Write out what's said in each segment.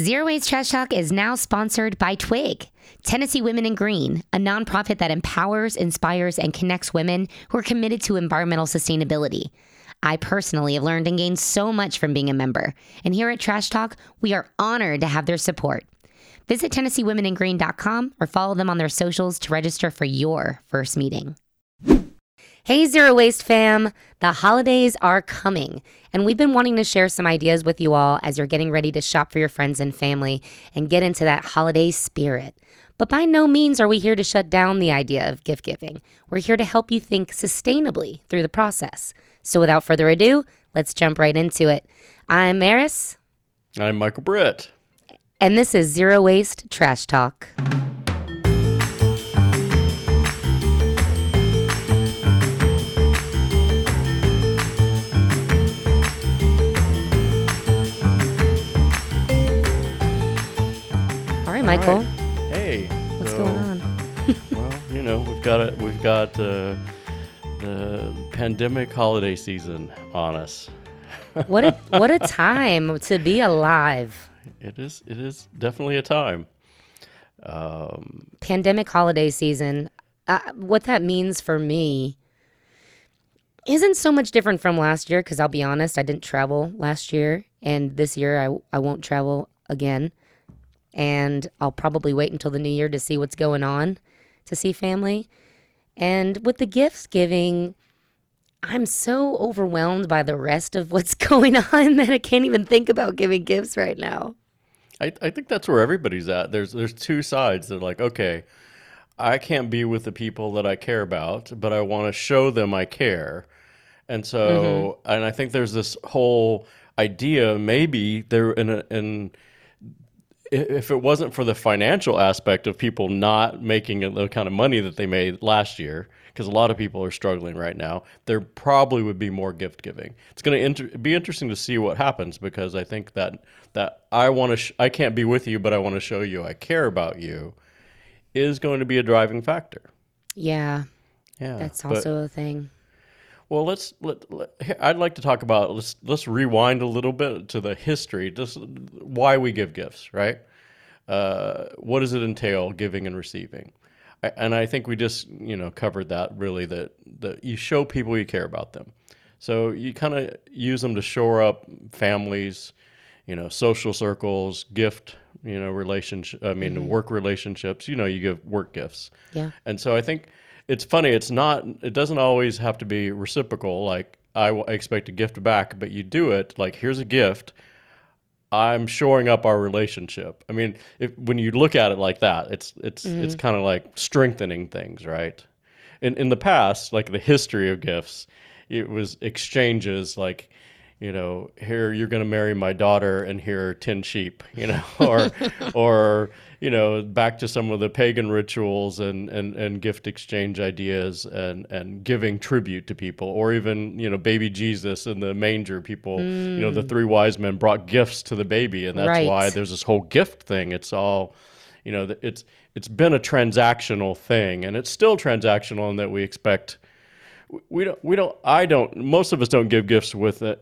Zero Waste Trash Talk is now sponsored by Twig, Tennessee Women in Green, a nonprofit that empowers, inspires, and connects women who are committed to environmental sustainability. I personally have learned and gained so much from being a member, and here at Trash Talk, we are honored to have their support. Visit TennesseeWomenInGreen.com or follow them on their socials to register for your first meeting. Hey, Zero Waste fam! The holidays are coming, and we've been wanting to share some ideas with you all as you're getting ready to shop for your friends and family and get into that holiday spirit. But by no means are we here to shut down the idea of gift giving. We're here to help you think sustainably through the process. So without further ado, let's jump right into it. I'm Maris. I'm Michael Britt. And this is Zero Waste Trash Talk. Michael. Right. Hey. What's so, going on? well, you know, we've got it. We've got uh, the pandemic holiday season on us. What a what a time to be alive. It is. It is definitely a time. Um, Pandemic holiday season. Uh, what that means for me isn't so much different from last year because I'll be honest, I didn't travel last year, and this year I I won't travel again, and I'll probably wait until the new year to see what's going on, to see family, and with the gifts giving. I'm so overwhelmed by the rest of what's going on that I can't even think about giving gifts right now. I, I think that's where everybody's at. There's there's two sides. They're like, okay, I can't be with the people that I care about, but I want to show them I care. And so, mm-hmm. and I think there's this whole idea maybe there in a, in if it wasn't for the financial aspect of people not making the kind of money that they made last year, because a lot of people are struggling right now, there probably would be more gift giving. It's going to inter- be interesting to see what happens because I think that that I want to sh- I can't be with you, but I want to show you I care about you is going to be a driving factor. Yeah, Yeah, that's but- also a thing. Well, let's. Let, let, here, I'd like to talk about. Let's let's rewind a little bit to the history. Just why we give gifts, right? Uh, what does it entail, giving and receiving? I, and I think we just you know covered that really. That that you show people you care about them. So you kind of use them to shore up families, you know, social circles, gift, you know, relationship. I mean, work relationships. You know, you give work gifts. Yeah. And so I think it's funny. It's not. It doesn't always have to be reciprocal. Like I, w- I expect a gift back, but you do it like here's a gift. I'm shoring up our relationship. I mean, if, when you look at it like that, it's it's it's mm-hmm. kind of like strengthening things, right? In in the past, like the history of gifts, it was exchanges like you know, here you're going to marry my daughter, and here are ten sheep, you know, or, or you know, back to some of the pagan rituals and and and gift exchange ideas, and and giving tribute to people, or even you know, baby Jesus in the manger, people, you know, the mm. three wise men brought gifts to the baby, and that's Right. why there's this whole gift thing. It's all, you know, it's it's been a transactional thing, and it's still transactional in that we expect we don't we don't i don't most of us don't give gifts with a,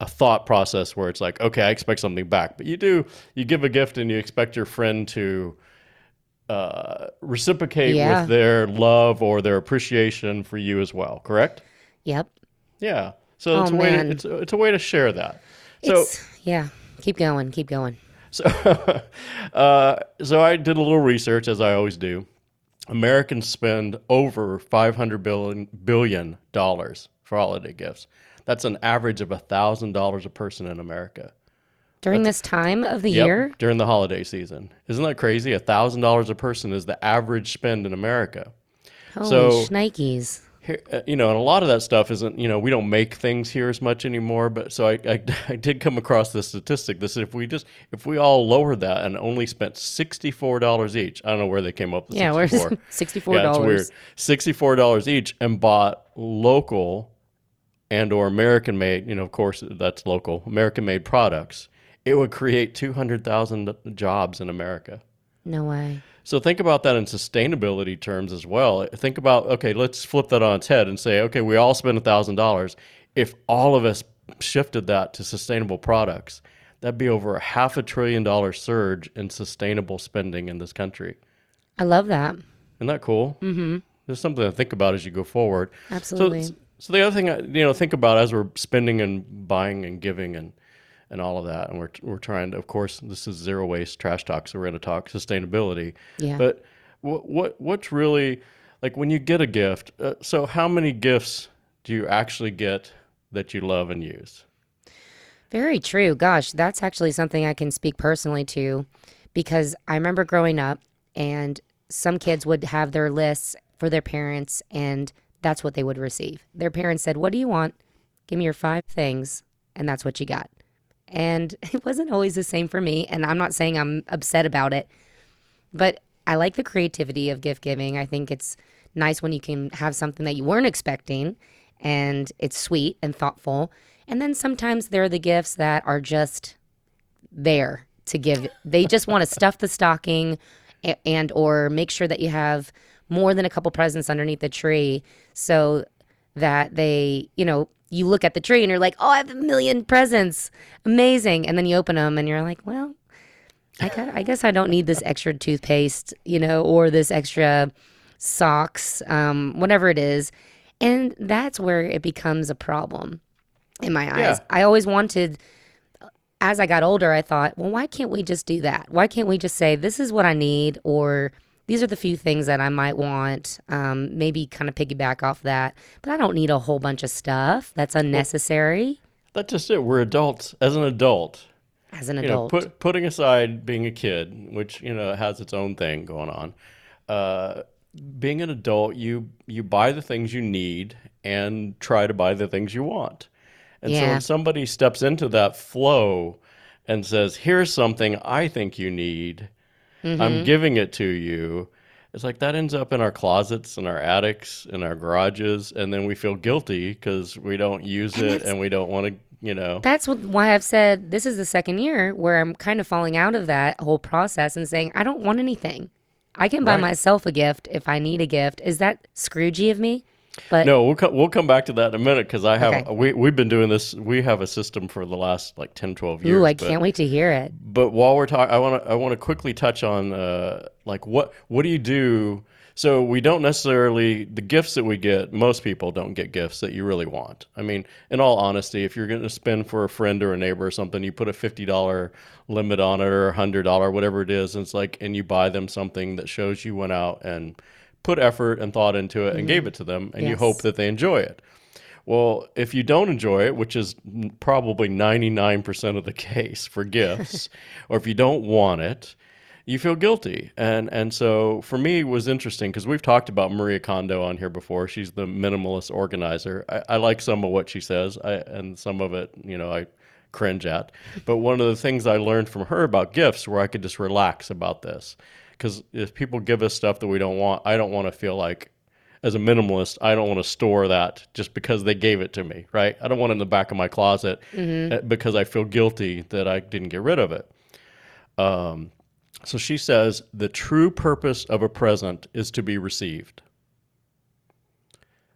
a, a thought process where it's like okay i expect something back but you do you give a gift and you expect your friend to uh, reciprocate Yeah. with their love or their appreciation for you as well correct Yep. yeah so it's Oh, a way to, it's, it's a way to share that so It's, yeah. Keep going. Keep going. so, uh, so I did a little research, as I always do. Americans spend over five hundred billion billion dollars for holiday gifts. That's an average of thousand dollars a person in America. During this time of the Yep, year, during the holiday season. Isn't that crazy? thousand dollars a person is the average spend in America. holy so- shnikes. Here, uh, you know, and a lot of that stuff isn't. You know, we don't make things here as much anymore. But so I, I, I did come across this statistic that if we just if we all lowered that and only spent sixty four dollars each, I don't know where they came up with Yeah, where's sixty four. sixty-four Yeah, it's weird. dollars? Sixty-four dollars each, and bought local and or American made. You know, of course, that's local American made products. It would create two hundred thousand jobs in America. No way. So think about that in sustainability terms as well. Think about okay, let's flip that on its head and say, okay, we all spend thousand dollars. If all of us shifted that to sustainable products, that'd be over a half a trillion dollar surge in sustainable spending in this country. I love that. Isn't that cool? Mm-hmm. There's something to think about as you go forward. Absolutely. So, so the other thing, I- you know, think about as we're spending and buying and giving and and all of that, and we're we're trying to, of course, this is zero waste trash talk, so we're going to talk sustainability. Yeah. But what what what's really like when you get a gift? Uh, so how many gifts do you actually get that you love and use? Very true. Gosh, that's actually something I can speak personally to because I remember growing up and some kids would have their lists for their parents and that's what they would receive. Their parents said, What do you want? Give me your five things. And that's what you got. And it wasn't always the same for me. And I'm not saying I'm upset about it, but I like the creativity of gift giving. I think it's nice when you can have something that you weren't expecting and it's sweet and thoughtful. And then sometimes there are the gifts that are just there to give. They just want to stuff the stocking and or make sure that you have more than a couple presents underneath the tree so that they, you know, you look at the tree and you're like, "Oh, I have a million presents. Amazing." And then you open them and you're like, "Well, I guess, I guess I don't need this extra toothpaste, you know, or this extra socks, um, whatever it is. And that's where it becomes a problem in my eyes. Yeah. I always wanted, as I got older, I thought, well, why can't we just do that? Why can't we just say, this is what I need, or these are the few things that I might want? Um, maybe kind of piggyback off that. But I don't need a whole bunch of stuff that's unnecessary That's just it. We're adults. As an adult, as an you know, adult. put, putting aside being a kid, which you know has its own thing going on. Uh, being an adult, you you buy the things you need and try to buy the things you want. And so when somebody steps into that flow and says, "Here's something I think you need," Mm-hmm. I'm giving it to you. It's like that ends up in our closets, in our attics, in our garages, and then we feel guilty because we don't use it and we don't want to, you know. That's what, why I've said this is the second year where I'm kind of falling out of that whole process and saying, I don't want anything. I can buy Right. myself a gift if I need a gift. Is that Scroogey of me? But No, we'll co- we'll come back to that in a minute because I have Okay. we we've been doing this. We have a system for the last like 10, 12 years. ooh, I but, can't wait to hear it. But while we're talking, I want to I want to quickly touch on uh, like what what do you do? So we don't necessarily the gifts that we get. Most people don't get gifts that you really want. I mean, in all honesty, if you're going to spend for a friend or a neighbor or something, you put a fifty dollar limit on it or a hundred dollar, whatever it is. And it's like, and you buy them something that shows you went out and put effort and thought into it and gave mm-hmm. it to them, and you hope that they enjoy it. Well, if you don't enjoy it, which is probably 99% of the case for gifts, or if you don't want it, you feel guilty. And and so for me it was interesting because we've talked about Maria Kondo on here before. She's the minimalist organizer. I, I like some of what she says, I, and some of it, you know, I cringe at. But one of the things I learned from her about gifts where I could just relax about this. Because if people give us stuff that we don't want, I don't want to feel like as a minimalist, I don't want to store that just because they gave it to me, right? I don't want it in the back of my closet uh, because I feel guilty that I didn't get rid of it. Um, so she says the true purpose of a present is to be received.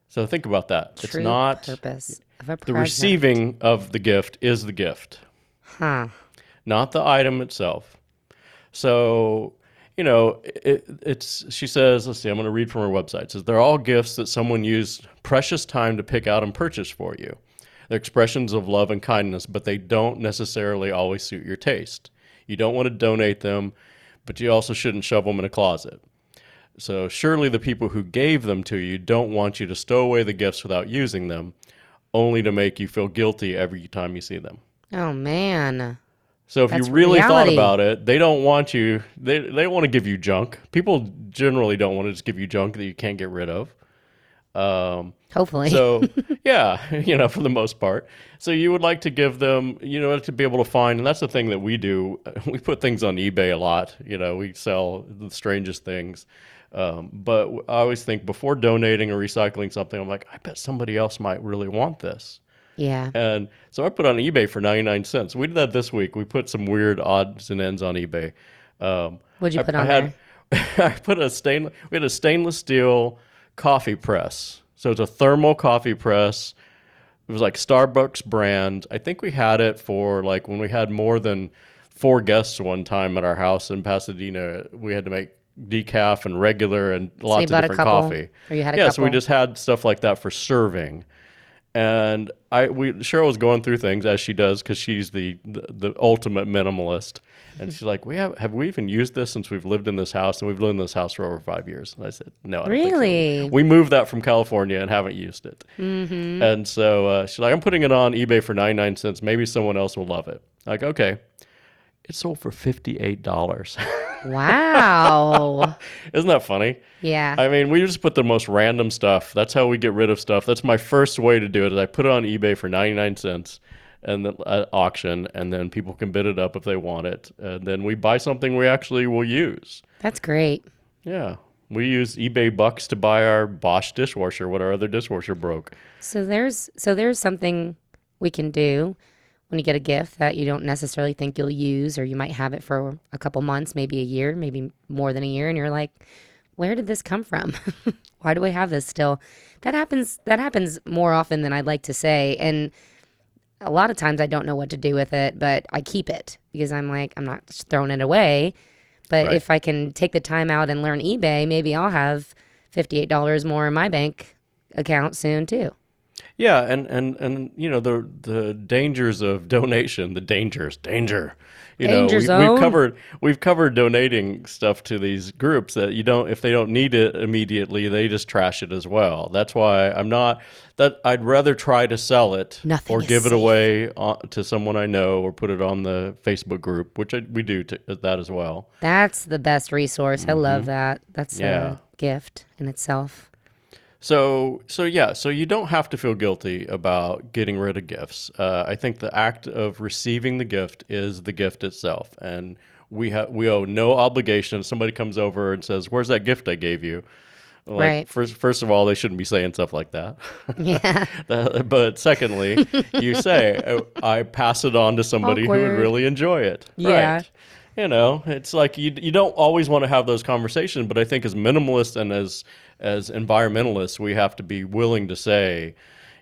So think about that. True it's not purpose of a present. the receiving of the gift is the gift Huh. not the item itself. So, you know, it, it's she says, let's see, I'm going to read from her website. It says they're all gifts that someone used precious time to pick out and purchase for you. They're expressions of love and kindness, but they don't necessarily always suit your taste. You don't want to donate them, but you also shouldn't shove them in a closet. So, surely the people who gave them to you don't want you to stow away the gifts without using them, only to make you feel guilty every time you see them. Oh man. So if That's you really thought about it, they don't want you. They they want to give you junk. People generally don't want to just give you junk that you can't get rid of. Um, Hopefully. so yeah, you know, for the most part. So you would like to give them, you know, to be able to find, and that's the thing that we do. We put things on eBay a lot. You know, we sell the strangest things. Um, but I always think before donating or recycling something, I'm like, I bet somebody else might really want this. Yeah. And so I put on eBay for 99 cents. We did that this week. We put some weird odds and ends on eBay. Um, What'd you I- put I on had, I put a stainless, we had a stainless steel coffee press. So it's a thermal coffee press It was like Starbucks brand. I think we had it for like when we had more than four guests one time at our house in Pasadena. We had to make decaf and regular and lots of bought a different couple, coffee. or you had a yeah, so we just had stuff like that for serving. And I, we Cheryl was going through things as she does because she's the, the the ultimate minimalist. And she's like, "We have have we even used this since we've lived in this house? And we've lived in this house for over five years." And I said, "No, I don't think so." Really? We moved that from California and haven't used it. Mm-hmm. And so uh, she's like, "I'm putting it on eBay for 99 cents. Maybe someone else will love it." Like, okay, it sold for fifty eight dollars. Wow. Isn't that funny? yeah. I mean, we just put the most random stuff. That's how we get rid of stuff. That's my first way to do it. Is I put it on eBay for ninety nine cents, and then at auction, and then people can bid it up if they want it, and then we buy something we actually will use. That's great. Yeah, we use eBay bucks to buy our Bosch dishwasher when our other dishwasher broke. So there's so there's something we can do when you get a gift that you don't necessarily think you'll use or you might have it for a couple months, maybe a year, maybe more than a year and you're like, where did this come from? Why do I have this still? That happens that happens more often than I'd like to say and a lot of times I don't know what to do with it, but I keep it because I'm like I'm not just throwing it away. But Right. if I can take the time out and learn eBay, maybe I'll have $58 more in my bank account soon too. Yeah, and and and you know the the dangers of donation, the dangers, danger. You Danger know, we, we've covered we've covered donating stuff to these groups that you don't if they don't need it immediately, they just trash it as well. That's why I'm not that I'd rather try to sell it Nothing or give it away to someone I know or put it on the Facebook group, which I, we do to, that as well. That's the best resource. I love that. That's Mm-hmm. Yeah. a gift in itself. So, so yeah, so you don't have to feel guilty about getting rid of gifts. Uh, I think the act of receiving the gift is the gift itself, and we have we owe no obligation. If somebody comes over and says, "Where's that gift I gave you?" Like, Right. First, first of all, they shouldn't be saying stuff like that. Yeah. But secondly, you say, "Oh, "I pass it on to somebody who would really enjoy it." Yeah. Right. You know, it's like you you don't always want to have those conversations, but I think as minimalist and as as environmentalists, we have to be willing to say,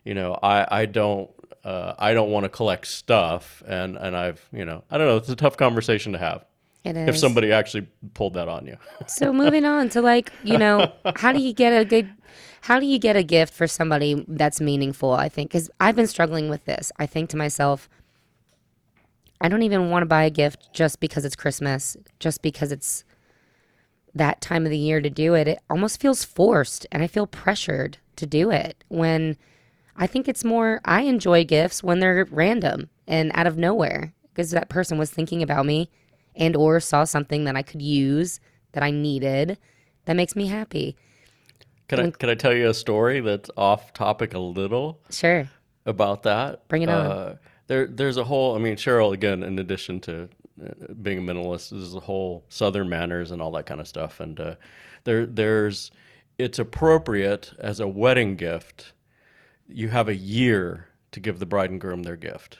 you know, I I don't uh, I don't want to collect stuff, and and I've you know I don't know. It's a tough conversation to have It is. if somebody actually pulled that on you. So moving on to like, you know, how do you get a good how do you get a gift for somebody that's meaningful, I think cuz I've been struggling with this. I think to myself I don't even want to buy a gift just because it's Christmas, just because it's that time of the year to do it. It almost feels forced and I feel pressured to do it when I think it's more I enjoy gifts when they're random and out of nowhere because that person was thinking about me and or saw something that I could use that I needed that makes me happy. Can I can I tell you a story that's off topic a little? Sure. about that. Bring it on. Uh, there, there's a whole. I mean, Cheryl again. In addition to being a minimalist, is a whole Southern manners and all that kind of stuff. And uh, there, there's. It's appropriate as a wedding gift. You have a year to give the bride and groom their gift.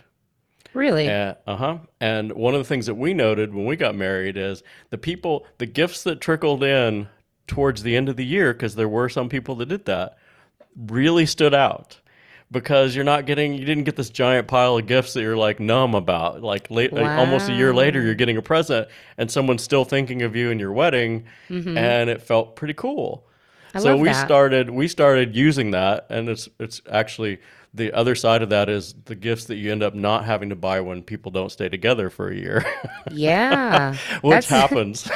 Really? Uh huh. And one of the things that we noted when we got married is the people, the gifts that trickled in towards the end of the year, because there were some people that did that, really stood out. Because you're not getting, you didn't get this giant pile of gifts that you're like numb about. Like late, like, almost a year later, you're getting a present, and someone's still thinking of you and your wedding, mm-hmm. and it felt pretty cool. I so we that. started we started using that and it's it's actually the other side of that is the gifts that you end up not having to buy when people don't stay together for a year yeah. which that's, happens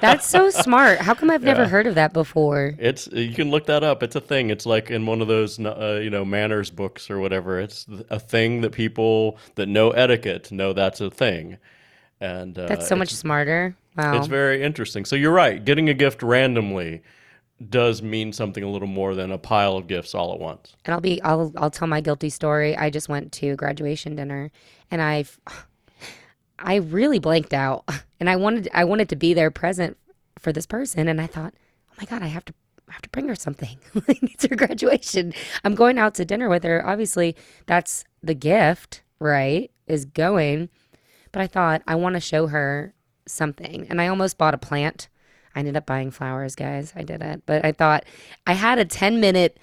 that's so smart. How come I've never heard of that before? it's you can look that up it's a thing it's like in one of those uh, you know manners books or whatever it's a thing that people that know etiquette know that's a thing and uh, That's so much smarter. Wow. it's very interesting so you're right getting a gift randomly does mean something a little more than a pile of gifts all at once and I'll be I'll I'll tell my guilty story. I just went to graduation dinner and I I really blanked out and I wanted I wanted to be there present for this person and I thought, "Oh my god, I have to I have to bring her something. It's her graduation. I'm going out to dinner with her. Obviously, that's the gift, right? Is going. But I thought I want to show her something. And I almost bought a plant. I ended up buying flowers, guys. I did it. But I thought I had a 10 minute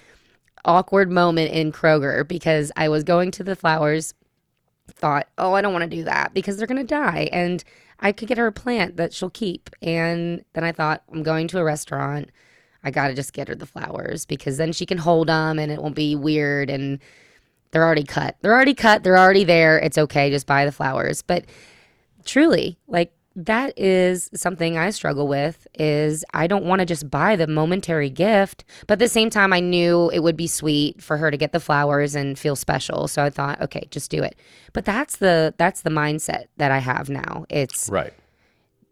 awkward moment in Kroger because I was going to the flowers, thought, oh, I don't want to do that because they're going to die. And I could get her a plant that she'll keep. And then I thought, I'm going to a restaurant. I got to just get her the flowers because then she can hold them and it won't be weird. And they're already cut. They're already cut. They're already there. It's okay. Just buy the flowers. But truly, like that is something I struggle with is I don't want to just buy the momentary gift, but at the same time I knew it would be sweet for her to get the flowers and feel special. So I thought, okay, just do it. But that's the that's the mindset that I have now. It's Right.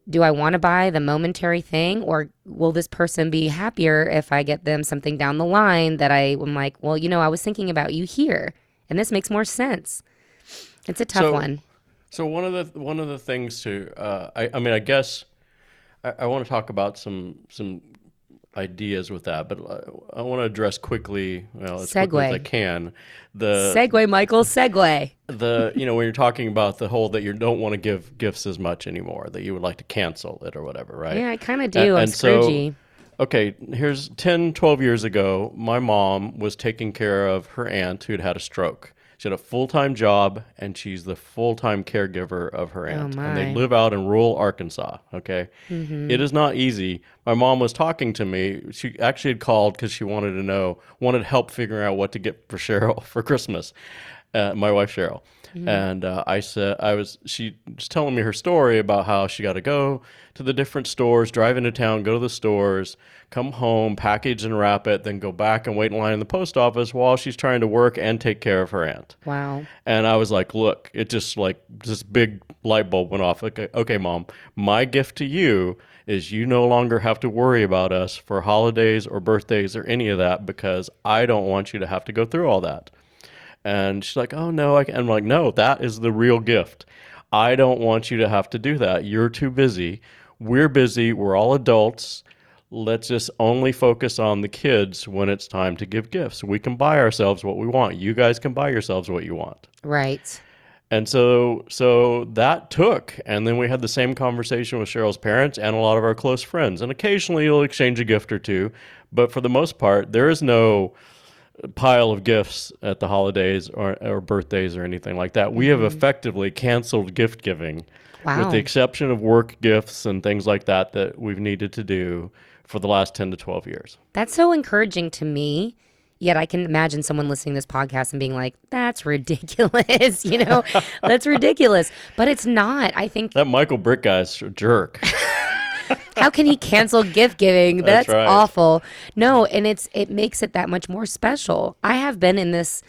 do I want to buy the momentary thing or will this person be happier if I get them something down the line that I am like, well, you know, I was thinking about you here and this makes more sense. It's a tough So- one. So one of the one of the things to uh, I, I mean I guess I, I want to talk about some some ideas with that, but I, I want to address quickly, well, as quickly as I can, the Segue, Michael, segue. the you know when you're talking about the whole that you don't want to give gifts as much anymore, that you would like to cancel it or whatever, right? Yeah, I kind of do. I'm and so- Okay, here's 10, 12 years ago, my mom was taking care of her aunt who'd had a stroke. She had a full time job, and she's the full time caregiver of her aunt. Oh and they Oh, live out in rural Arkansas. Okay. Mm-hmm. It is not easy. My mom was talking to me. She actually had called because she wanted to know, wanted help figuring out what to get for Cheryl for Christmas, uh, my wife Cheryl. Mm-hmm. And uh, I said, I was, she was telling me her story about how she got to go to the different stores, drive into town, go to the stores, come home, package and wrap it, then go back and wait in line in the post office while she's trying to work and take care of her aunt. Wow. And I was like, look, it just like this big light bulb went off. Okay, okay, mom, my gift to you is you no longer have to worry about us for holidays or birthdays or any of that because I don't want you to have to go through all that. And she's like, oh no, I can. I'm like, no, that is the real gift. I don't want you to have to do that. You're too busy. We're busy. We're all adults. Let's just only focus on the kids when it's time to give gifts. We can buy ourselves what we want. You guys can buy yourselves what you want. Right. And so so that took and then we had the same conversation with Cheryl's parents and a lot of our close friends. And occasionally you'll exchange a gift or two, but for the most part there is no pile of gifts at the holidays or, or birthdays or anything like that. We have mm-hmm. effectively canceled gift giving Wow. with the exception of work gifts and things like that that we've needed to do for the last 10 to 12 years. That's so encouraging to me. Yet I can imagine someone listening to this podcast and being like, that's ridiculous. you know, that's ridiculous. But it's not. I think, That Michael Britt guy's a jerk. how can he cancel gift giving? That's, That's right. awful. No, and it's it makes it that much more special. I have been in this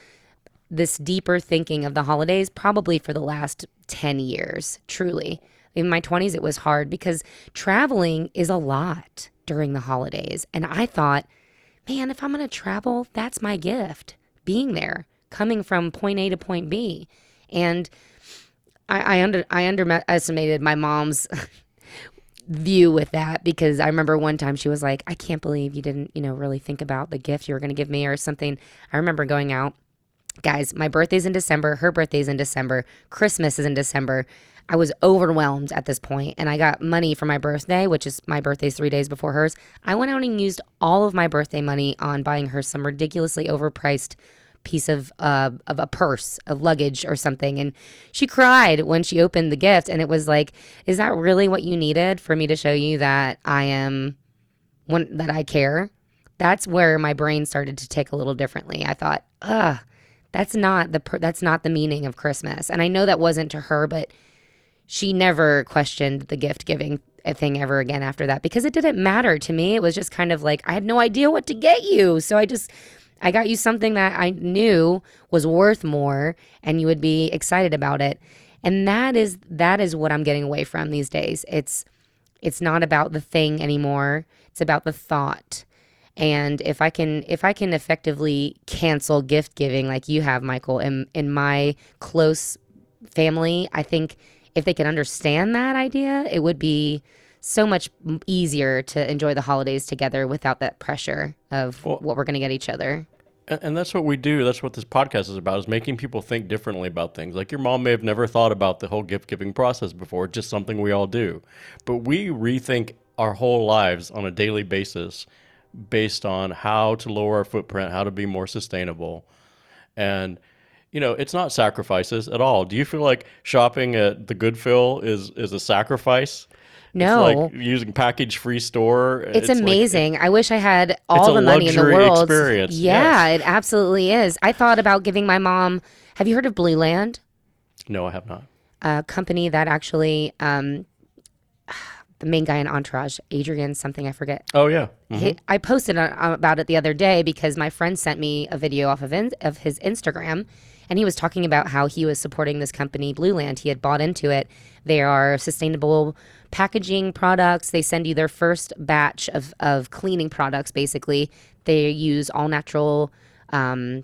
this deeper thinking of the holidays probably for the last 10 years, truly. In my 20s, it was hard because traveling is a lot during the holidays. And I thought, man, if I'm going to travel, that's my gift being there, coming from point A to point B. And I, I, under, I underestimated my mom's view with that because I remember one time she was like, I can't believe you didn't, you know, really think about the gift you were going to give me or something. I remember going out guys, my birthday's in December, her birthday's in December, Christmas is in December. I was overwhelmed at this point and I got money for my birthday, which is my birthday's 3 days before hers. I went out and used all of my birthday money on buying her some ridiculously overpriced piece of uh, of a purse, of luggage or something and she cried when she opened the gift and it was like, is that really what you needed for me to show you that I am one that I care? That's where my brain started to tick a little differently. I thought, ugh, that's not the per- that's not the meaning of Christmas. And I know that wasn't to her, but she never questioned the gift giving thing ever again after that because it didn't matter to me. It was just kind of like I had no idea what to get you, so I just I got you something that I knew was worth more and you would be excited about it. And that is that is what I'm getting away from these days. It's it's not about the thing anymore. It's about the thought. And if I can if I can effectively cancel gift giving like you have, Michael, in in my close family, I think if they can understand that idea, it would be so much easier to enjoy the holidays together without that pressure of what we're going to get each other. And, that's what we do. That's what this podcast is about: is making people think differently about things. Like your mom may have never thought about the whole gift giving process before; just something we all do. But we rethink our whole lives on a daily basis based on how to lower our footprint, how to be more sustainable. And you know, it's not sacrifices at all. Do you feel like shopping at the Goodfill is is a sacrifice? No. It's like using package free store. It's, like- amazing. I wish I had all the money in the world. experience, Yeah, it absolutely is. I thought about giving my mom. Have you heard of Blueland? no, I have not. A company that actually, um, the main guy in Entourage, Adrian something I forget. Oh yeah. Mhm. He, I posted about it the other day because my friend sent me a video off of in, of his Instagram, and he was talking about how he was supporting this company, Blueland. He had bought into it. They are sustainable packaging products. They send you their first batch of of cleaning products. Basically, they use all natural. Um,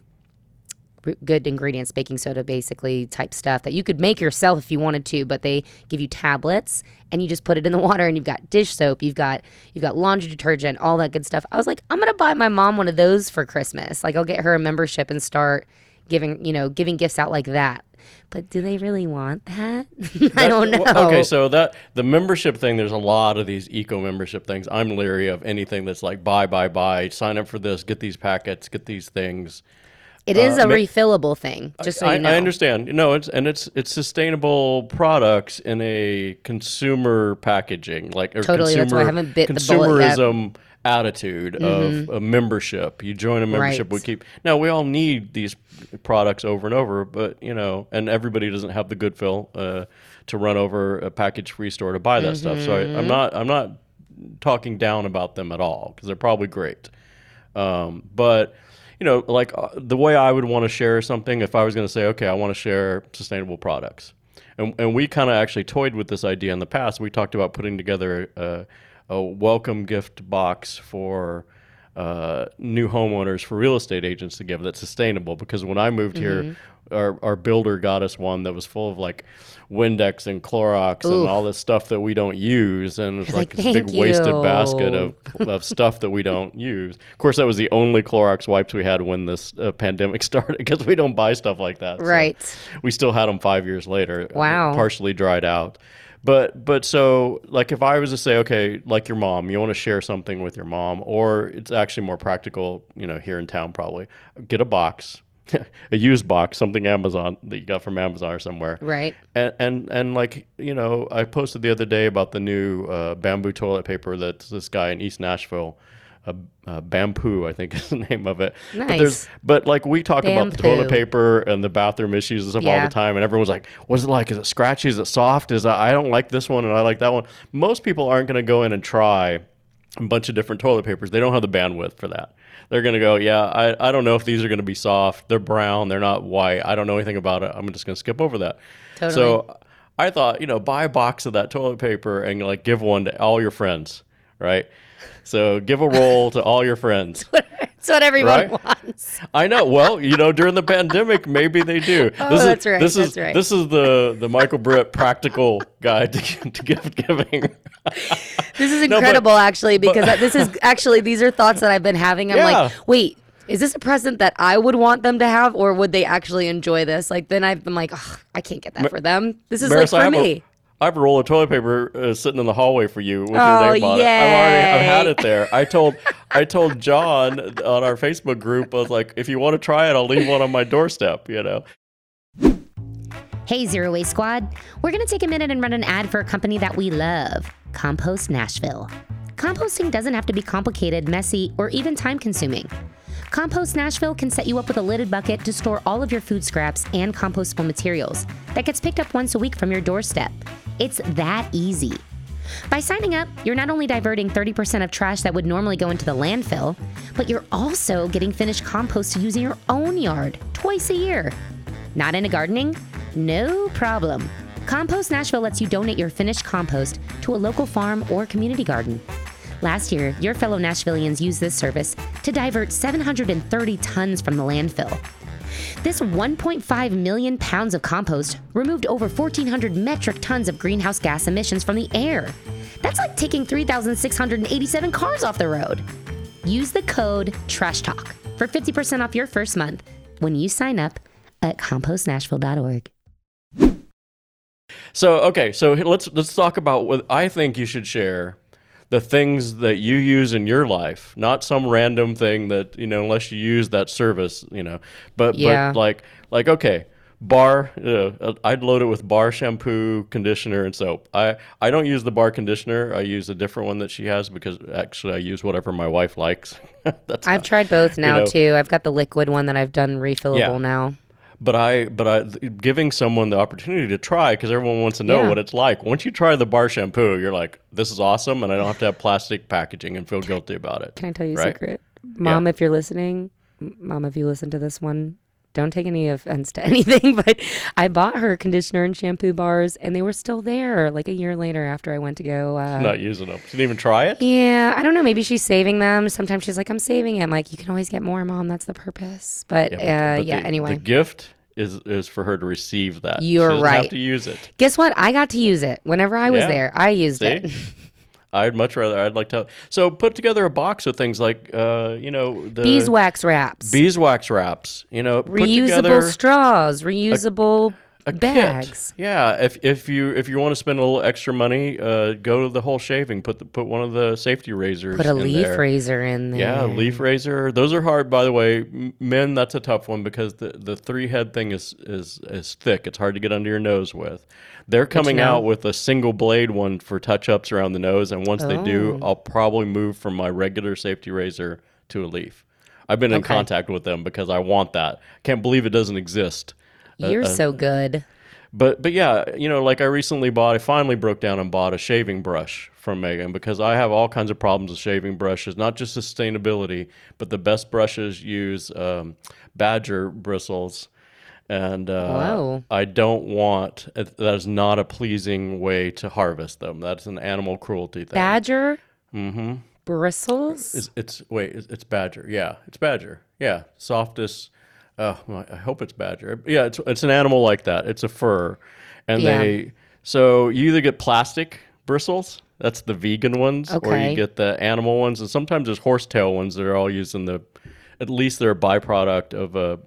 good ingredients, baking soda, basically type stuff that you could make yourself if you wanted to. But they give you tablets, and you just put it in the water, and you've got dish soap, you've got you've got laundry detergent, all that good stuff. I was like, I'm gonna buy my mom one of those for Christmas. Like, I'll get her a membership and start giving you know giving gifts out like that. But do they really want that? I don't know. Well, Okay, so that the membership thing, there's a lot of these eco membership things. I'm leery of anything that's like buy, buy, buy, sign up for this, get these packets, get these things. it is uh, a ma- refillable thing, just so I, you know. I understand. No, it's and it's it's sustainable products in a consumer packaging, like or Totally, that's why I haven't bit the bullet yet. Mm-hmm. attitude of a membership. You join a membership, Right. we keep. Now we all need these products over and over, but you know, and everybody doesn't have the good fill uh, to run over a package free store to buy that stuff. So I, Mm-hmm. I'm not I'm not talking down about them at all because they're probably great. Um, but you know, like uh, the way I would want to share something, if I was going to say, okay, I want to share sustainable products, and and we kind of actually toyed with this idea in the past. We talked about putting together a, a welcome gift box for. Uh, new homeowners for real estate agents to give that's sustainable because when I moved here, our, our builder got us one that was full of like Windex and Clorox and all this stuff that we don't use, and it's like, like, this big "Thank wasted basket of of stuff that we don't use. Of course, that was the only Clorox wipes we had when this uh, pandemic started because we don't buy stuff like that. So Right. we still had them five years later. uh, Wow. Partially dried out. But but so like if I was to say okay like your mom you want to share something with your mom or it's actually more practical you know here in town probably get a box a used box something Amazon that you got from Amazon or somewhere Right. and, and and like you know, I posted the other day about the new uh, bamboo toilet paper that this guy in East Nashville, uh, uh, Bamboo, I think is the name of it. But Nice. there's but like we talk about the toilet paper and the bathroom issues and stuff all the time, and everyone's like, "What's it like? Is it scratchy? Is it soft? Is that, I don't like this one and I like that one." Most people aren't going to go in and try a bunch of different toilet papers. They don't have the bandwidth for that. They're going to go, yeah, I, I don't know if these are going to be soft. They're brown. They're not white. I don't know anything about it. I'm just going to skip over that. Totally. So I thought, you know, buy a box of that toilet paper and like give one to all your friends, right? So give a roll to all your friends. That's what everyone Right? wants. I know. Well, you know, during the pandemic, maybe they do. Oh, this that's is, right, This is right. this is the the Michael Britt practical guide to, to gift giving. This is but- incredible, actually, because this is actually these are thoughts that I've been having. I'm Yeah. like, wait, is this a present that I would want them to have, or would they actually enjoy this? Like, then I've been like, I can't get that for them. This is Maris, like for me. A, I have a roll of toilet paper uh, sitting in the hallway for you with Oh, your name on it. I've already I've had it there. I told I told John on our Facebook group, I was like, if you want to try it, I'll leave one on my doorstep. You know. Hey, Zero Waste Squad. We're going to take a minute and run an ad for a company that we love Compost Nashville. Composting doesn't have to be complicated, messy, or even time consuming. Compost Nashville can set you up with a lidded bucket to store all of your food scraps and compostable materials that gets picked up once a week from your doorstep. It's that easy. By signing up, you're not only diverting 30% of trash that would normally go into the landfill, but you're also getting finished compost to use in your own yard twice a year. Not into gardening? No problem. Compost Nashville lets you donate your finished compost to a local farm or community garden. Last year, your fellow Nashvillians used this service to divert 730 tons from the landfill. This 1.5 million pounds of compost removed over 1,400 metric tons of greenhouse gas emissions from the air. That's like taking 3,687 cars off the road. Use the code TRASHTALK for 50% off your first month when you sign up at compostnashville.org. So okay, so let's let's talk about what I think you should share the things that you use in your life, not some random thing that you know, unless you use that service, you know. But Yeah. but like like okay, bar. Uh, I'd load it with bar shampoo, conditioner, and soap. I I don't use the bar conditioner. I use a different one that she has because actually I use whatever my wife likes. That's I've tried both now know- too. I've got the liquid one that I've done refillable Yeah. now. But I, but I, giving someone the opportunity to try because everyone wants to know Yeah. what it's like. Once you try the bar shampoo, you're like, "This is awesome," and I don't have to have plastic packaging and feel guilty about it. Can I tell you a Right. secret? Mom, if you're listening, Mom, if you listen to this one, don't take any offense to anything, but I bought her conditioner and shampoo bars and they were still there like a year later after I went to go. Uh, Not using them. She didn't even try it. yeah, I don't know. Maybe she's saving them. Sometimes she's like, I'm saving it. I'm like, you can always get more, Mom. That's the purpose. But Yeah, uh, but yeah the, anyway. the gift is is for her to receive that. You're right. Have to use it. Guess what? I got to use it. Whenever I was Yeah. there, I used See? it. I'd much rather. I'd like to. So put together a box of things like, uh, you know, the Beeswax wraps, beeswax wraps. You know, put reusable straws, reusable a kit. bags. Yeah, if if you if you want to spend a little extra money, uh, go to the whole shaving. Put the, put one of the safety razors. Put a leaf there. razor in there. Yeah, leaf razor. Those are hard, by the way. Men, that's a tough one because the, the three head thing is, is is thick. It's hard to get under your nose with. They're coming out with a single blade one for touch ups around the nose, and once they Oh. do, I'll probably move from my regular safety razor to a leaf. I've been in Okay. contact with them because I want that. Can't believe it doesn't exist. You're uh, so good. But but yeah, you know, like I recently bought, I finally broke down and bought a shaving brush from Megan because I have all kinds of problems with shaving brushes, not just sustainability, but the best brushes use um, badger bristles, and uh. I don't want that is not a pleasing way to harvest them. That's an animal cruelty thing. Badger Mm-hmm. bristles. It's, it's wait, it's, it's badger. Yeah, it's badger. Yeah, softest. Oh, I hope it's badger. Yeah, it's it's an animal like that. It's a fur, and Yeah. they so you either get plastic bristles. That's the vegan ones, or you get the animal ones, and sometimes there's horsetail ones that are all used in the. At least they're a byproduct of a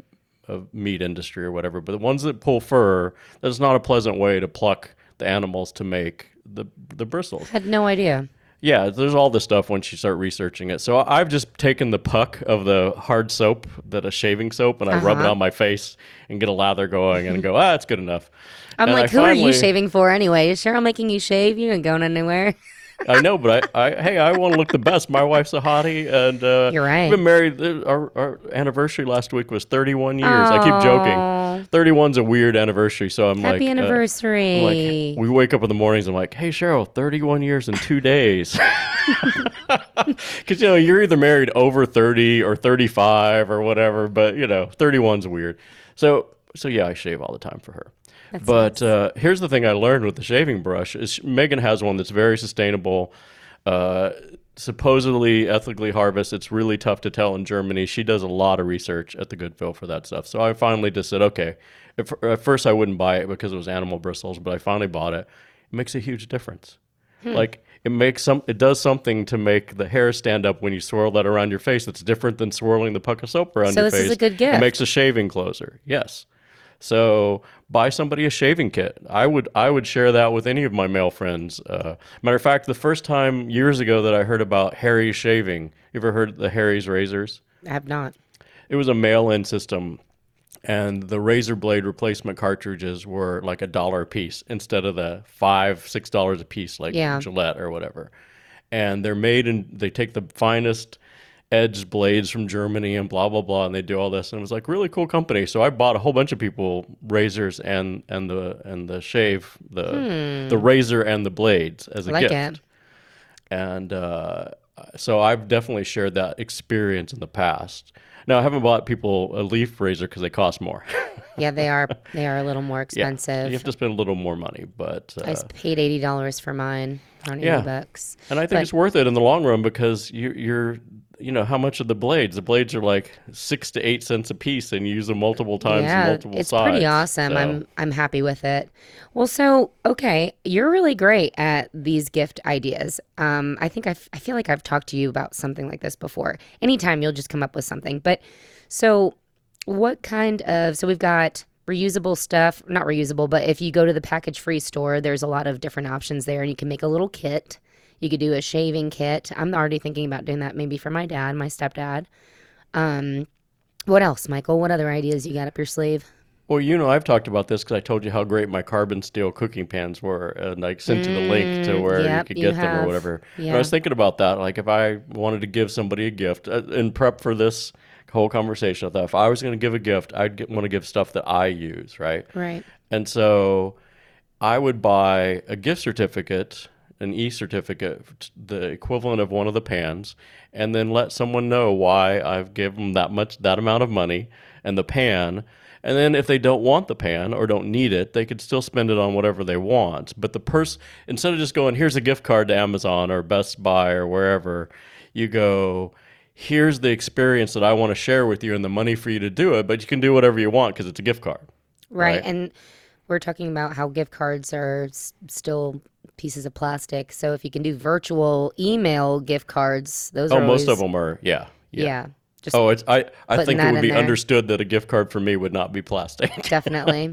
of meat industry or whatever. But the ones that pull fur, that's not a pleasant way to pluck the animals to make the the bristles. Had no idea. Yeah, there's all this stuff once you start researching it. So I've just taken the puck of the hard soap, that a shaving soap, and I rub it Uh-huh. on my face and get a lather going and go, ah, it's good enough. I'm And like, I who are you shaving for anyway? Is Cheryl making you shave? You ain't going anywhere. I know, but I, I hey, I want to look the best. My wife's a hottie, and uh, You're right. We've been married. uh, Our, our anniversary last week was 31 years. I keep joking. 31's a weird anniversary, so I'm Happy like, uh, anniversary. I'm like, we wake up in the mornings. I'm like, hey, Cheryl, 31 years in two days. Because, you know, you're either married over 30 or 35 or whatever, but, you know, 31's weird. So, so yeah, I shave all the time for her. But uh, here's the thing I learned with the shaving brush is Megan has one that's very sustainable. Uh, supposedly ethically harvest. It's really tough to tell in Germany. She does a lot of research at the Good Fill for that stuff. So I finally just said, okay. At, f- at first, I wouldn't buy it because it was animal bristles, but I finally bought it. It makes a huge difference. Hmm. Like it makes some, it does something to make the hair stand up when you swirl that around your face. That's different than swirling the puck of soap around So your this is face. a good gift. It makes a shaving closer. Yes. So buy somebody a shaving kit. I would I would share that with any of my male friends. Uh, matter of fact, the first time years ago that I heard about Harry's shaving, you ever heard of the Harry's razors? I have not. It was a mail-in system, and the razor blade replacement cartridges were like a dollar a piece instead of the five six dollars a piece like Yeah. Gillette or whatever. And they're made and they take the finest edged blades from Germany and blah blah blah, and they do all this, and it was like really cool company. So I bought a whole bunch of people razors and and the and the shave the the razor and the blades as a Hmm. Like gift it. and uh, so I've definitely shared that experience in the past. Now I haven't bought people a leaf razor because they cost more. Yeah, they are. They are a little more Yeah, expensive. you have to spend a little more money, but I uh, s- paid eighty dollars for mine. Yeah. bucks. and I think but- it's worth it in the long run because you, you're you know how much of the blades? The blades are like six to eight cents a piece, and you use them multiple times, yeah, multiple it's sides. pretty awesome. So- I'm I'm happy with it. Well, so okay, you're really great at these gift ideas. Um, I think I, f- I feel like I've talked to you about something like this before. Anytime you'll just come up with something. But so, what kind of so we've got reusable stuff, not reusable, but if you go to the package free store, there's a lot of different options there, and you can make a little kit. You could do a shaving kit. I'm already thinking about doing that maybe for my dad, my stepdad. Um, what else, Michael? What other ideas you got up your sleeve? Well, you know, I've talked about this because I told you how great my carbon steel cooking pans were, and I sent you the link to where you Mm, yep, could you get them or whatever. Yeah. I was thinking about that, like if I wanted to give somebody a gift uh, in prep for this whole conversation, I thought if I was going to give a gift, I'd want to give stuff that I use, right? Right. And so I would buy a gift certificate, an e certificate, the equivalent of one of the pans, and then let someone know why I've given them that much, that amount of money and the pan. And then if they don't want the pan or don't need it, they could still spend it on whatever they want. But the person, instead of just going, here's a gift card to Amazon or Best Buy or wherever, you go, here's the experience that I want to share with you and the money for you to do it, but you can do whatever you want because it's a gift card. Right. Right. And we're talking about how gift cards are s- still pieces of plastic. So if you can do virtual email gift cards, those Oh, are most always, of them are. Yeah. Yeah. Yeah. just Oh, it's I. I think it would be understood that a gift card for me would not be plastic. definitely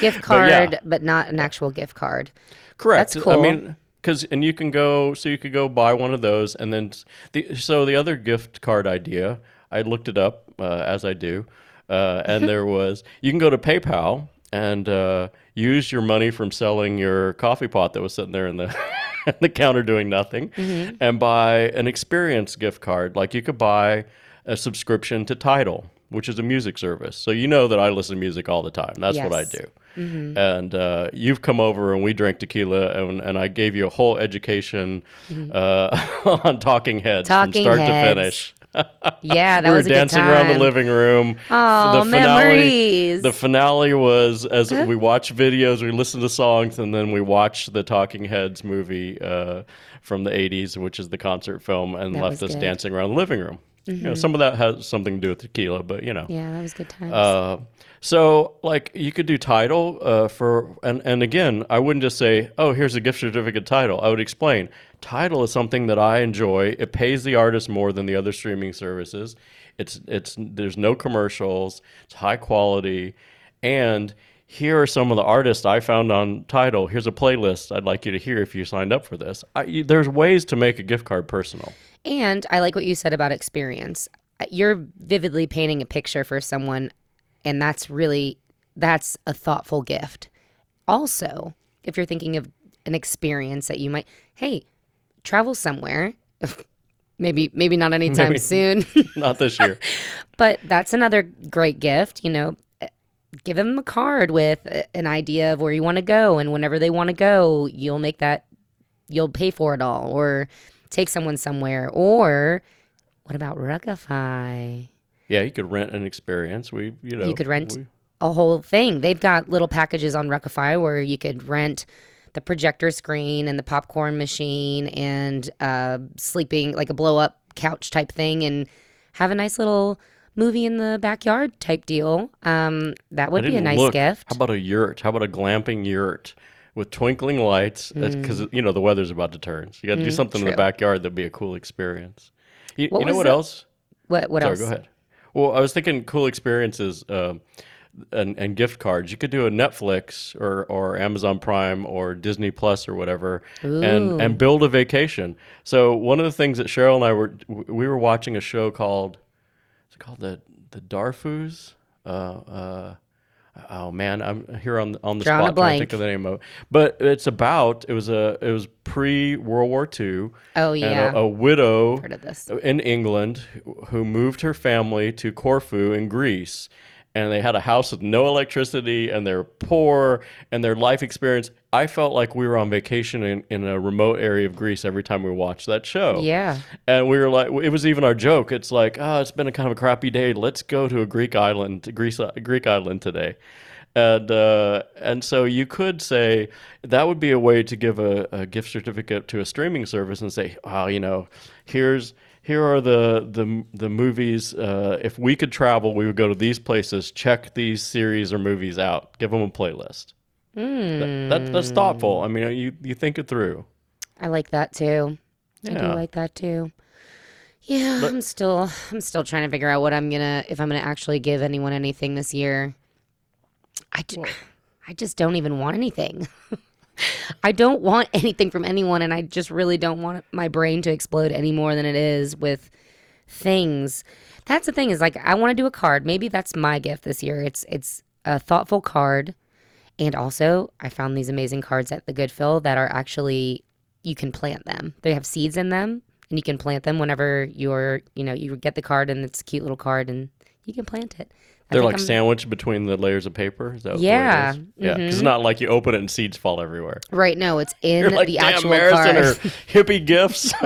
gift card, but, not an actual gift card. Correct. That's cool. I mean, because and you can go. So you could go buy one of those, and then the so the other gift card idea. I looked it up uh, as I do, uh, and there was you can go to PayPal and uh, use your money from selling your coffee pot that was sitting there in the the counter doing nothing, Mm-hmm. and buy an experience gift card. Like you could buy a subscription to Tidal, which is a music service. So you know that I listen to music all the time. That's what I do. Mm-hmm. And uh, you've come over and we drank tequila, and, and I gave you a whole education uh, on Talking Heads Mm-hmm. Talking from start Heads. to finish. Yeah, that we were was a dancing good time. around the living room. Oh, the finale, memories. The finale was as we watched videos, we listened to songs, and then we watched the Talking Heads movie uh, from the '80s, which is the concert film, and That left us good. Dancing around the living room. You know, some of that has something to do with tequila, but you know. yeah, that was good times. Uh, so like you could do Tidal uh, for and and again I wouldn't just say oh here's a gift certificate Tidal. I would explain. Tidal is something that I enjoy. It pays the artist more than the other streaming services. It's it's there's no commercials. It's high quality. And here are some of the artists I found on Tidal here's a playlist I'd like you to hear if you signed up for this. I, you- there's ways to make a gift card personal And I like what you said about experience. Uh, You're vividly painting a picture for someone, and that's really that's a thoughtful gift. Also, if you're thinking of an experience that you might, hey, travel somewhere. maybe maybe not anytime Maybe. soon, not this year but that's another great gift. You know, Uh, give them a card with uh, an idea of where you want to go, and whenever they want to go, you'll make that you'll pay for it all, or take someone somewhere, or what about Ruckify? yeah you could rent an experience we you know You could rent we- a whole thing. They've got little packages on Ruckify where you could rent the projector screen and the popcorn machine and uh, sleeping like a blow up couch type thing and have a nice little movie in the backyard type deal. Um, that would be a nice look. gift. How about a yurt? How about a glamping yurt with twinkling lights? Because you know the weather's about to turn, so you got to do something in Mm. the backyard that'd be a cool experience. You, What you know what the- else? what what Sorry, else? go ahead. Well, I was thinking cool experiences um, and, and gift cards. You could do a Netflix or, or Amazon Prime or Disney Plus or whatever, and and build a vacation. So one of the things that Cheryl and I were we were watching a show called it's called the the Darfus. Uh, uh, oh man, I'm here on on the Drawing spot trying to think of the name of it. But it's about it was a it was pre World War II. Oh And yeah, a, a widow heard of this. in England who moved her family to Corfu in Greece. And they had a house with no electricity and they're poor and their life experience. I felt like we were on vacation in, in a remote area of Greece every time we watched that show. Yeah, And we were like, it was even our joke. It's like, oh, it's been a kind of a crappy day. Let's go to a Greek island, Greece, Greek island today. And uh, and so you could say that would be a way to give a, a gift certificate to a streaming service and say, wow, you know, here's here are the the the movies. Uh, if we could travel, we would go to these places. Check these series or movies out. Give them a playlist. That, that, that's thoughtful. I mean, you you think it through. I like that too. I do like that too. Yeah, I'm still I'm still trying to figure out what I'm gonna if I'm gonna actually give anyone anything this year. I, ju- I just don't even want anything. I don't want anything from anyone, and I just really don't want my brain to explode any more than it is with things. That's the thing is like I want to do a card. Maybe that's my gift this year. It's it's a thoughtful card, and also I found these amazing cards at the Good Fill that are actually you can plant them. They have seeds in them, and you can plant them whenever you're you know you get the card and it's a cute little card and you can plant it. They're like I'm- sandwiched between the layers of paper. Is that what Yeah, it is? Yeah. Mhm. it's not like you open it and seeds fall everywhere. Right, no, it's in You're like, the damn, actual Marison hippie gifts.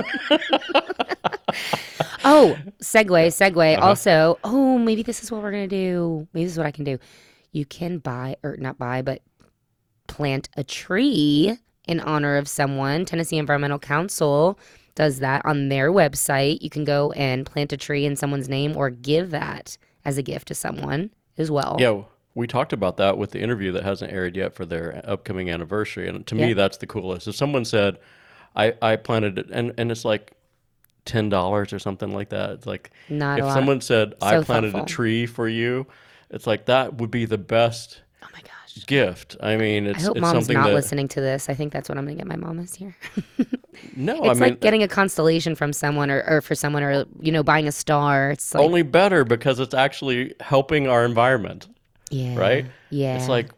Oh, segue, segue. Uh-huh. Also, oh, maybe this is what we're gonna do. Maybe this is what I can do. You can buy or not buy, but plant a tree in honor of someone. Tennessee Environmental Council does that on their website. You can go and plant a tree in someone's name or give that as a gift to someone as well. yeah. We talked about that with the interview that hasn't aired yet for their upcoming anniversary. And to Yeah. me, that's the coolest. If someone said, I, I planted it, and, and it's like $10 or something like that. It's like, Not if someone said, I planted thoughtful. a tree for you, it's like that would be the best oh my gosh. Gift. I mean, I it's, hope it's mom's something not that, listening to this. I think that's what I'm gonna get my mom this year. no, It's I mean, like getting a constellation from someone or, or for someone or you know, buying a star. It's like only better because it's actually helping our environment. yeah, right? Yeah. It's like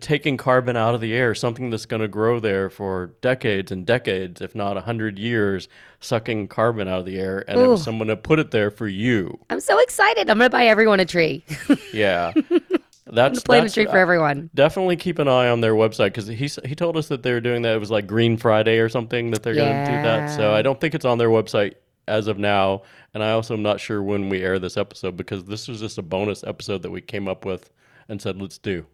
taking carbon out of the air, something that's going to grow there for decades and decades, if not a hundred years, sucking carbon out of the air, and it was Ooh. someone to put it there for you. I'm so excited. I'm gonna buy everyone a tree. Yeah, that's a that's- tree for everyone. Definitely keep an eye on their website because he he told us that they were doing that. It was like Green Friday or something that they're going to do that. So I don't think it's on their website as of now, and I also am not sure when we air this episode because this was just a bonus episode that we came up with and said let's do.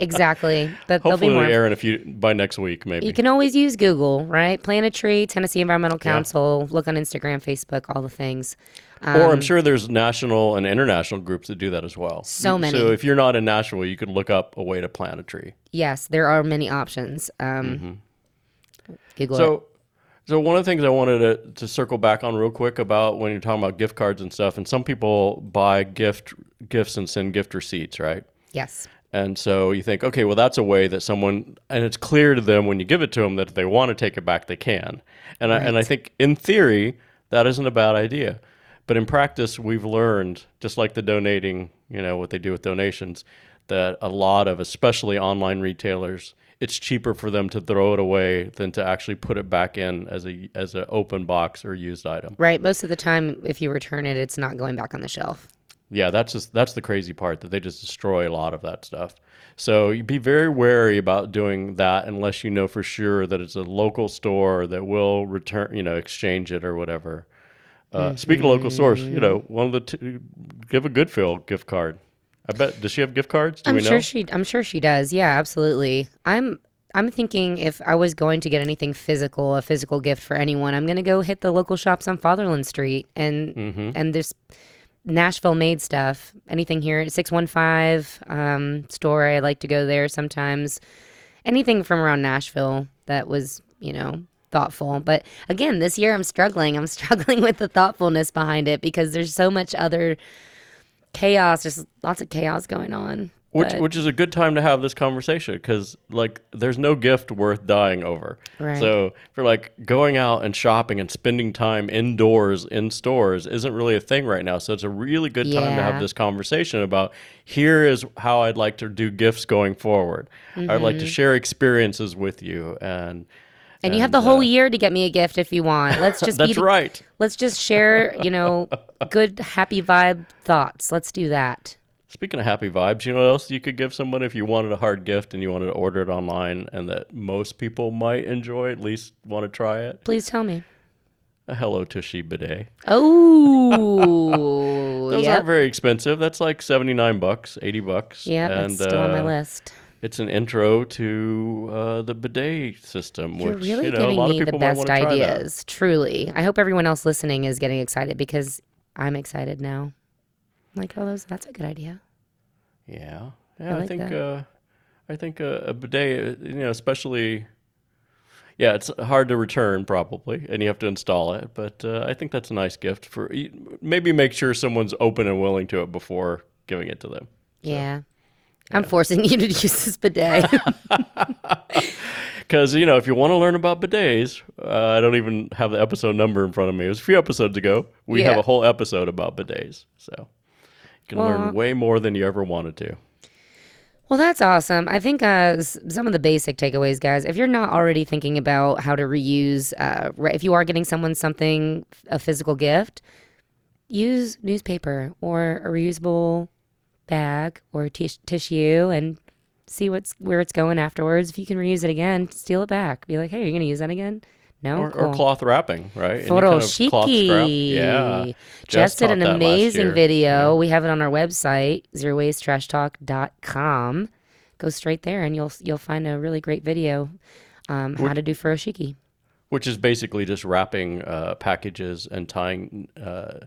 Exactly. But there'll be Hopefully, more. we air in a few by next week, maybe. You can always use Google, right? Plant a tree, Tennessee Environmental Council. Look on Instagram, Facebook, all the things. Um, or I'm sure there's national and international groups that do that as well. So many. So if you're not in Nashville, you could look up a way to plant a tree. yes, there are many options. Um, Google. Mm-hmm. So, so one of the things I wanted to, to circle back on real quick about when you're talking about gift cards and stuff, and some people buy gift gifts and send gift receipts, right? Yes. And so you think, okay, well, that's a way that someone, and it's clear to them when you give it to them that if they want to take it back, they can. And I, and I think in theory, that isn't a bad idea. But in practice, we've learned, just like the donating, you know, what they do with donations, that a lot of, especially online retailers, it's cheaper for them to throw it away than to actually put it back in as a as an open box or used item. Right. Most of the time, if you return it, it's not going back on the shelf. Yeah, that's just that's the crazy part that they just destroy a lot of that stuff. So you be very wary about doing that unless you know for sure that it's a local store that will return, you know, exchange it or whatever. Uh, Speaking of local stores, you know, one of the two, give a Good Fill gift card. I bet. Does she have gift cards? Do I'm we sure she. I'm sure she does. Yeah, absolutely. I'm. I'm thinking if I was going to get anything physical, a physical gift for anyone, I'm gonna go hit the local shops on Fatherland Street and Mm-hmm. and there's Nashville made stuff. Anything here at six one five um, store, I like to go there sometimes. Anything from around Nashville that was you know thoughtful. But again, this year I'm struggling. I'm struggling with the thoughtfulness behind it because there's so much other chaos. There's lots of chaos going on. Which But- which is a good time to have this conversation because like there's no gift worth dying over. Right. So for like going out and shopping and spending time indoors in stores isn't really a thing right now. So it's a really good time to have this conversation about here is how I'd like to do gifts going forward. I'd Mm-hmm. like to share experiences with you and And you have the whole uh, year to get me a gift if you want. Let's just that's be, right. Let's just share, you know, good happy vibe thoughts. Let's do that. Speaking of happy vibes, you know what else you could give someone if you wanted a hard gift and you wanted to order it online and that most people might enjoy, at least want to try it? Please tell me. A Hello Tushy bidet. Oh, Those yep. aren't very expensive. That's like 79 bucks, 80 bucks. Yeah, and, that's still on my uh, list. It's an intro to uh, the bidet system, You're which really you know, a giving me the best want to try that. ideas. Truly. I hope everyone else listening is getting excited because I'm excited now. Like, oh, those, that's a good idea. Yeah, yeah. I, like think that. uh, I think uh, a bidet, uh, you know, especially. Yeah, it's hard to return probably, and you have to install it. But uh, I think that's a nice gift for maybe make sure someone's open and willing to it before giving it to them. Yeah. I'm forcing you to use this bidet. Because you know, if you want to learn about bidets, uh, I don't even have the episode number in front of me. It was a few episodes ago. We have a whole episode about bidets, so you can Well- learn way more than you ever wanted to. Well, that's awesome. I think uh, some of the basic takeaways, guys, if you're not already thinking about how to reuse, uh, if you are getting someone something, a physical gift, use newspaper or a reusable bag or tis- tissue and see what's where it's going afterwards. If you can reuse it again, steal it back. Be like, hey, you're going to use that again? No? Or, or cloth wrapping, right? Photo kind of. Yeah. Jess Jess did an amazing video. We have it on our website, zerowastetrashtalk.com. Go straight there and you'll you'll find a really great video um, how to do furoshiki. Which is basically just wrapping uh, packages and tying uh,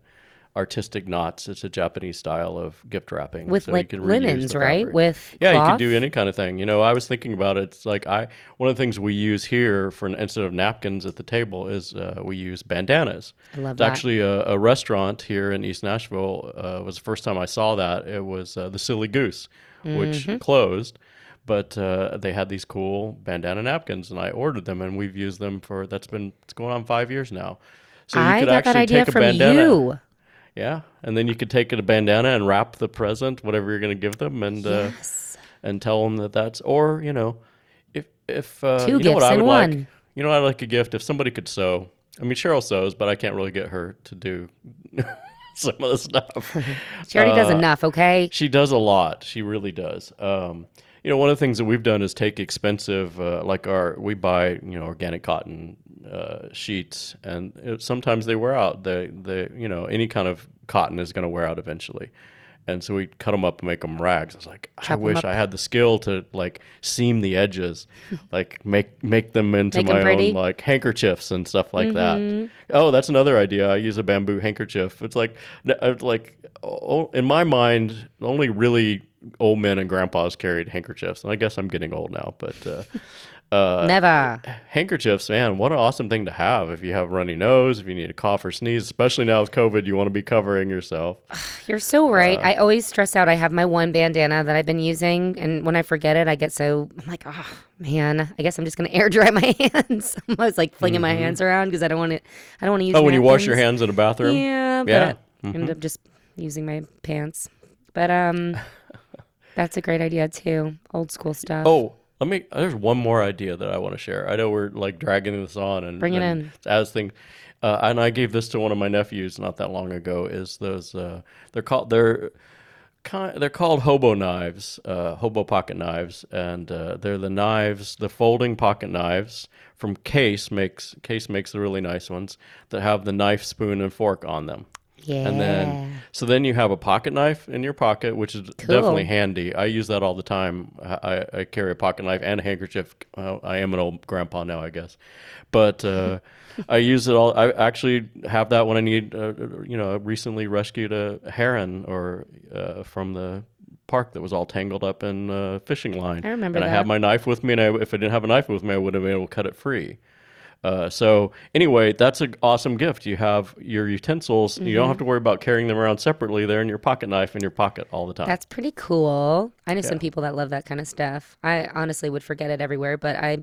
artistic knots. It's a Japanese style of gift wrapping. With so like linens, right? With Yeah, you can do any kind of thing. You know, I was thinking about it. It's like I one of the things we use here for instead of napkins at the table is uh, we use bandanas. I love that. It's that. actually a, a restaurant here in East Nashville. Uh, was the first time I saw that. It was uh, the Silly Goose, which Mm-hmm. closed, but uh, they had these cool bandana napkins, and I ordered them, and we've used them for that's been it's going on five years now. So you I could got that actually idea take a from bandana, you. Yeah, and then you could take a bandana and wrap the present, whatever you're going to give them, and uh, and tell them that that's or you know if if uh, Two you know what I would like? You know I like a gift? If somebody could sew. I mean Cheryl sews but I can't really get her to do some of the stuff. She already does Uh, enough, okay? she does a lot. She really does. Um, you know one of the things that we've done is take expensive uh, like our we buy you know organic cotton uh, sheets and it, sometimes they wear out the the you know any kind of cotton is going to wear out eventually and so we cut them up and make them rags. I was like, I wish. I had the skill to like seam the edges, like make make them into Make my pretty. own like handkerchiefs and stuff like Mm-hmm. that. Oh, that's another idea. I use a bamboo handkerchief. It's like, uh, like oh, in my mind, only really old men and grandpas carried handkerchiefs, and I guess I'm getting old now, but. Uh, uh, Never. handkerchiefs, man, what an awesome thing to have if you have runny nose, if you need a cough or sneeze, especially now with COVID, you want to be covering yourself. You're so right. uh, I always stress out. I have my one bandana that I've been using, and when I forget it, I get so I'm like, oh man, I guess I'm just gonna air dry my hands. I was like flinging my hands around because I don't want to. I don't want to use. Mm-hmm. Oh, when you wash your hands in a bathroom? Yeah, but Yeah. I ended up just using my pants. But um, that's a great idea too. Old school stuff. Oh, let me. There's one more idea that I want to share. I know we're like dragging this on and Bring it and in. as thing. Uh, and I gave this to one of my nephews not that long ago. Is those uh, they're called they're kind they're called hobo knives, uh, hobo pocket knives, and uh, they're the knives, the folding pocket knives from Case makes Case makes the really nice ones that have the knife, spoon, and fork on them. Yeah. And then, so then you have a pocket knife in your pocket, which is definitely handy. I use that all the time. I, I- I carry a pocket knife and a handkerchief. Uh, I am an old grandpa now, I guess, but uh, I use it all. I actually have that when I need, uh, you know, I recently rescued a heron or uh, from the park that was all tangled up in a fishing line. I remember that. and I that. had my knife with me, and I, if I didn't have a knife with me, I would have been able to cut it free. Uh, so anyway, that's an awesome gift. You have your utensils. You Mm-hmm. don't have to worry about carrying them around separately. They're in your pocket knife in your pocket all the time. That's pretty cool. I know some people that love that kind of stuff. I honestly would forget it everywhere, but I,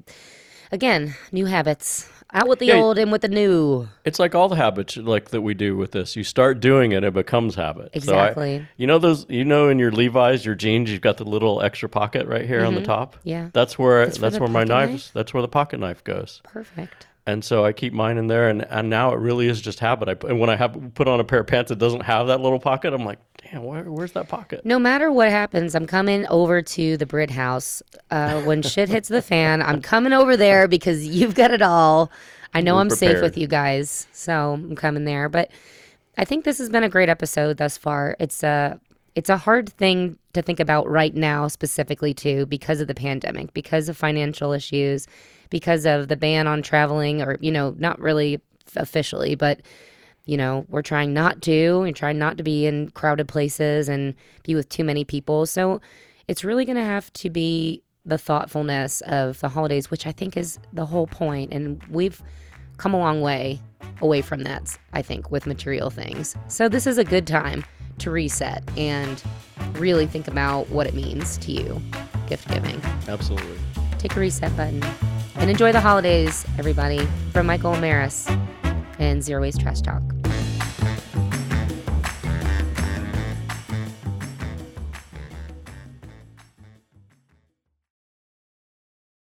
again, new habits. Out with the Yeah, old and with the new. it's like all the habits like that we do with this. You start doing it, it becomes habit. So I- Exactly. you know those. You know in your Levi's, your jeans, you've got the little extra pocket right here on the top. Mm-hmm. Yeah. That's where That's that's, where my knives. That's where the pocket knife goes. Perfect. And so I keep mine in there, and, and now it really is just habit. I and when I have put on a pair of pants that doesn't have that little pocket, I'm like, damn, where, where's that pocket? No matter what happens, I'm coming over to the Britt House. Uh, when shit hits the fan, I'm coming over there because you've got it all. I know We're I'm safe with you guys, so I'm coming there. But I think this has been a great episode thus far. It's a it's a hard thing to think about right now, specifically too, because of the pandemic, because of financial issues, because of the ban on traveling, or you know, not really officially, but you know, we're trying not to, and trying not to be in crowded places and be with too many people. So it's really going to have to be the thoughtfulness of the holidays, which I think is the whole point. And we've come a long way away from that, I think, with material things. So this is a good time to reset and really think about what it means to you, gift giving. Absolutely. Take a reset button. And enjoy the holidays, everybody. From Michael Maris and Zero Waste Trash Talk.